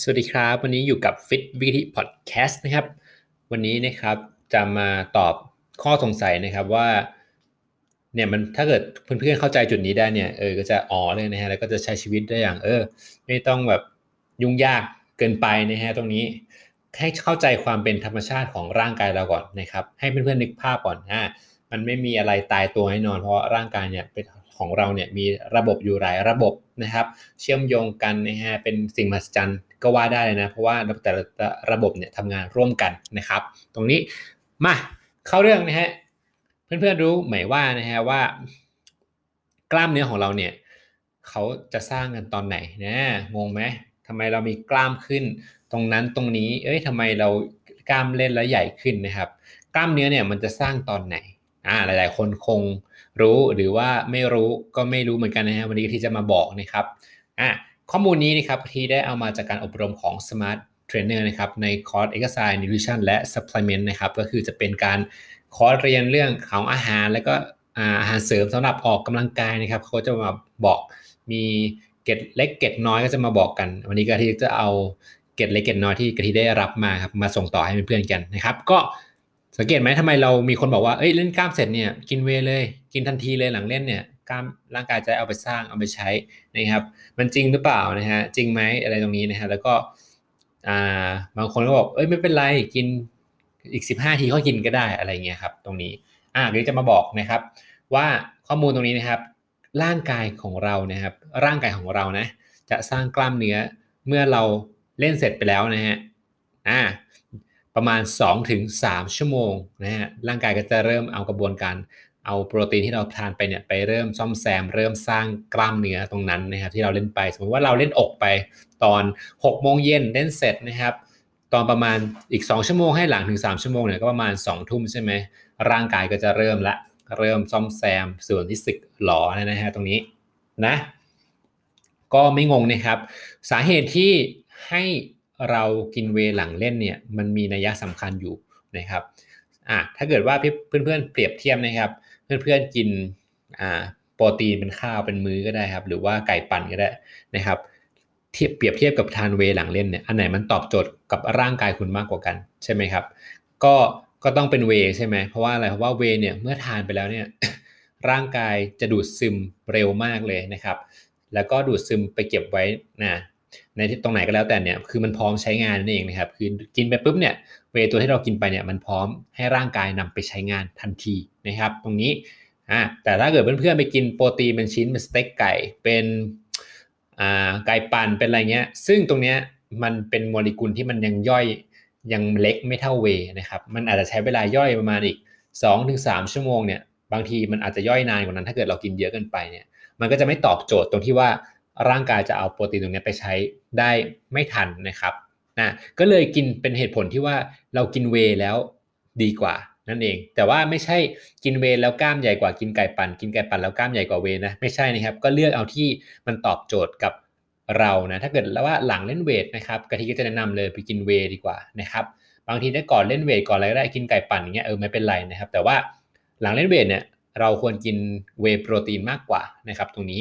สวัสดีครับ วันนี้อยู่กับ Fit w i k i Podcast นะครับ วันนี้นะครับจะมาตอบข้อสงสัยนะครับว่าเนี่ยมันถ้าเกิดเพื่อนๆเข้าใจจุดนี้ได้เนี่ยเออก็จะอ๋อเลยนะฮะแล้วก็จะใช้ชีวิตได้อย่างเออ ไม่ต้องแบบยุ่งยากเกินไปนะฮะตรงนี้ให้เข้าใจความเป็นธรรมชาติของร่างกายเราก่อนนะครับ ให้เพื่อนๆนึกภาพก่อนอ่ามันไม่มีอะไรตายตัวแน่นอน เพราะร่างกายเนี่ยเป็นของเราเนี่ยมีระบบอยู่หลายระบบนะครับ เชื่อมโยงกันนะฮะเป็นสิ่งมหัศจรรย์ ก็ว่าได้นะ เพราะว่าแต่ละระบบเนี่ยทำงานร่วมกันนะครับ ตรงนี้มาเข้าเรื่องนะฮะเพื่อนๆรู้ไหมว่านะฮะว่ากล้ามเนื้อของเราเนี่ยเขาจะสร้างกันตอนไหนนะงงไหมทำไมเรามีกล้ามขึ้น ตรงนั้นตรงนี้ เอ้ยทำไมเรากล้ามเล่นแล้วใหญ่ขึ้นนะครับ กล้ามเนื้อเนี่ยมันจะสร้างตอนไหนอ่าหลาย ๆ คนคงรู้หรือว่าไม่รู้ก็ไม่รู้เหมือนกันนะฮะวันนี้ที่จะมาบอกนะครับอะ ข้อมูลนี้นะครับที่ได้เอามาจากการอบรมของ Smart Trainer นะครับในคอร์ส Exercise Nutrition และ Supplement นะครับก็คือจะเป็นการคอร์สเรียนเรื่องของอาหาร แล้วก็อาหารเสริมสำหรับออกกำลังกายนะครับเขาจะมาบอกมีเกตเล็กเกตน้อยก็จะมาบอกกัน วันนี้กะทิจะเอาเกตเล็กเกตน้อยที่กะทิได้รับมาครับมาส่งต่อให้เพื่อนๆกันนะครับ ก็สังเกตไหมทำไมเรามีคนบอกว่าเอ้ยเล่นกล้ามเสร็จเนี่ยกินเวเลย กินทันทีเลยหลังเล่นเนี่ย กล้ามร่างกายจะเอาไปสร้างเอาไปใช้นะครับ มันจริงหรือเปล่านะฮะจริงไหมอะไรตรงนี้นะฮะแล้วก็อ่าบางคนก็บอกเอ้ยไม่เป็นไรกินอีก 15 ทีก็กินก็ได้อะไรเงี้ยครับตรงนี้อ่าเดี๋ยวจะมาบอกนะครับ ว่าข้อมูลตรงนี้นะครับ ร่างกายของเรานะครับ ร่างกายของเรานะ จะสร้างกล้ามเนื้อเมื่อเราเล่นเสร็จไปแล้วนะฮะอ่าประมาณ 2-3 ชั่วโมงนะฮะร่างกายก็จะเริ่มเอากระบวนการ เอาโปรตีนที่เราทานไปเนี่ยไปเริ่มซ่อมแซม เริ่มสร้างกล้ามเนื้อตรงนั้นนะครับที่เราเล่นไป สมมติว่าเราเล่นอกไปตอน6โมงเย็นเล่นเสร็จนะครับตอนประมาณอีก 2 ชั่วโมงให้หลังถึง 3 ชั่วโมงเนี่ยก็ประมาณ 2 ทุ่มใช่ไหมร่างกายก็จะเริ่มละเริ่มซ่อมแซมส่วนที่สึกหลอนะฮะตรงนี้นะก็ไม่งงนะครับ สาเหตุที่ให้เรากินเวหลังเล่นเนี่ยมันมีนัยสำคัญอยู่นะครับ อะถ้าเกิดว่าเพื่อนๆเปรียบเทียบนะครับ เพื่อนๆกินอ่าโปรตีนเป็นข้าวเป็นมื้อก็ได้ครับ หรือว่าไก่ปั่นก็ได้นะครับเทียบเปรียบเทียบกับทานเวหลังเล่นเนี่ยอันไหนมันตอบโจทย์กับร่างกายคุณมากกว่ากันใช่ไหมครับ ก็ก็ต้องเป็นเวใช่ไหมเพราะว่าอะไรเพราะว่าเวเนี่ยเมื่อทานไปแล้วเนี่ยร่างกายจะดูดซึมเร็วมากเลยนะครับ แล้วก็ดูดซึมไปเก็บไว้นะ ในตรงไหนก็แล้วแต่เนี่ยคือมันพร้อมใช้งานนั่นเองนะครับคือกินไปปุ๊บเนี่ยเวตัวที่เรากินไปเนี่ยมันพร้อมให้ร่างกายนำไปใช้งานทันทีนะครับ ตรงนี้อ่าแต่ถ้าเกิดเพื่อนๆไปกินโปรตีนเป็นชิ้นเป็นสเต็กไก่เป็นอ่าไก่ปั่นเป็นอะไรเงี้ย ซึ่งตรงเนี้ยมันเป็นโมเลกุลที่มันยังย่อยยังเล็กไม่เท่าเวนะครับมันอาจจะใช้เวลาย่อยประมาณอีก 2-3 ชั่วโมงเนี่ยบางทีมันอาจจะย่อยนานกว่านั้น ถ้าเกิดเรากินเยอะเกินไปเนี่ยมันก็จะไม่ตอบโจทย์ตรงที่ว่า ร่างกายจะเอาโปรตีนตรงนี้ไปใช้ได้ไม่ทันนะครับนะก็เลยกินเป็นเหตุผลที่ว่าเรากินเวแล้วดีกว่านั่นเอง แต่ว่าไม่ใช่กินเวแล้วกล้ามใหญ่กว่ากินไก่ปั่นกินไก่ปั่นแล้วกล้ามใหญ่กว่าเวนะไม่ใช่นะครับ ก็เลือกเอาที่มันตอบโจทย์กับเรานะถ้าเกิดแล้วว่าหลังเล่นเวทนะครับกะทิก็จะแนะนำเลยไปกินเวดีกว่านะครับบางทีได้ก่อนเล่นเวทก่อนอะไรก็ได้กินไก่ปั่นอย่างเงี้ยเออไม่เป็นไรนะครับ แต่ว่าหลังเล่นเวทเนี่ยเราควรกินเวโปรตีนมากกว่านะครับ ตรงนี้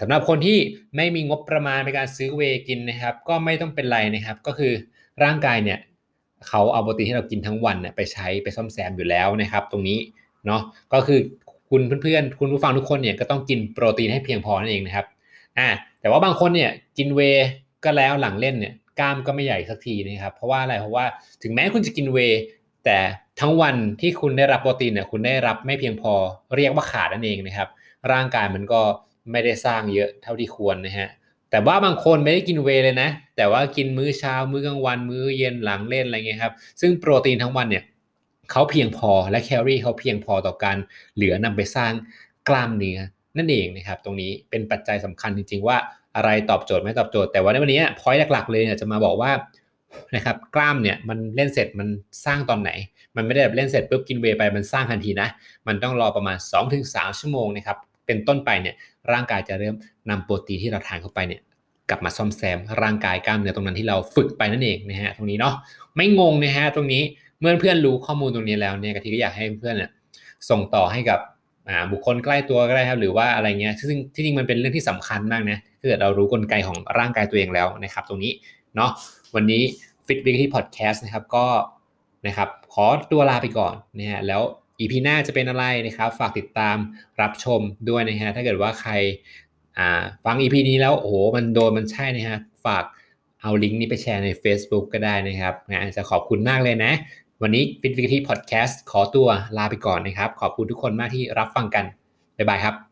สำหรับคนที่ไม่มีงบประมาณในการซื้อเวกินนะครับ ก็ไม่ต้องเป็นไรนะครับ ก็คือร่างกายเนี่ยเขาเอาโปรตีนที่เรากินทั้งวันเนี่ยไปใช้ไปซ่อมแซมอยู่แล้วนะครับ ตรงนี้เนาะก็คือคุณเพื่อนๆ คุณผู้ฟังทุกคนเนี่ยก็ต้องกินโปรตีนให้เพียงพอนั่นเองนะครับอ่าแต่ว่าบางคนเนี่ยกินเวก็แล้วหลังเล่นเนี่ยกล้ามก็ไม่ใหญ่สักทีนะครับ เพราะว่าอะไรเพราะว่าถึงแม้คุณจะกินเวแต่ทั้งวันที่คุณได้รับโปรตีนเนี่ยคุณได้รับไม่เพียงพอเรียกว่าขาดนั่นเองนะครับ ร่างกายมันก็ ไม่ได้สร้างเยอะเท่าที่ควรนะฮะแต่ว่าบางคนไม่ได้กินเวเลยนะ แต่ว่ากินมื้อเช้า มื้อกลางวัน มื้อเย็นหลังเล่นอะไรเงี้ยครับ ซึ่งโปรตีนทั้งวันเนี่ยเขาเพียงพอและแคลอรี่เขาเพียงพอต่อการเหลือนำไปสร้างกล้ามเนื้อนั่นเองนะครับ ตรงนี้เป็นปัจจัยสำคัญจริง ๆ ว่าอะไรตอบโจทย์ไม่ตอบโจทย์ แต่ว่าในวันนี้พอยต์หลักๆเลยเนี่ยจะมาบอกว่านะครับกล้ามเนี่ยมันเล่นเสร็จมันสร้างตอนไหน มันไม่ได้แบบเล่นเสร็จปุ๊บกินเวไปมันสร้างทันทีนะ มันต้องรอประมาณ 2-3 ชั่วโมงนะครับ เป็นต้นไปเนี่ยร่างกายจะเริ่มนำโปรตีนที่เราทานเข้าไปเนี่ยกลับมาซ่อมแซมร่างกายกล้ามเนื้อตรงนั้นที่เราฝึกไปนั่นเองนะฮะตรงนี้เนาะไม่งงนะฮะตรงนี้เมื่อเพื่อนรู้ข้อมูลตรงนี้แล้วเนี่ยกะทิก็อยากให้เพื่อนเนี่ยส่งต่อให้กับบุคคลใกล้ตัวก็ได้ครับหรือว่าอะไรเงี้ยซึ่งที่จริงมันเป็นเรื่องที่สำคัญมากนะถ้าเกิดเรารู้กลไกของร่างกายตัวเองแล้วนะครับ ตรงนี้เนาะวันนี้ Fit Weekly Podcast นะครับก็นะครับขอตัวลาไปก่อนนะฮะแล้ว EP หน้าจะเป็นอะไรนะครับ ฝากติดตามรับชมด้วยนะฮะถ้าเกิดว่าใครฟัง EP นี้แล้วโอ้โหมันโดนมันใช่นะฮะฝากเอาลิงก์นี้ไปแชร์ใน Facebook ก็ได้นะครับนะจะขอบคุณมากเลยนะ วันนี้ฟิตวิกาที่พอดแคสต์ขอตัวลาไปก่อนนะครับ ขอบคุณทุกคนมากที่รับฟังกัน บ๊ายบายครับ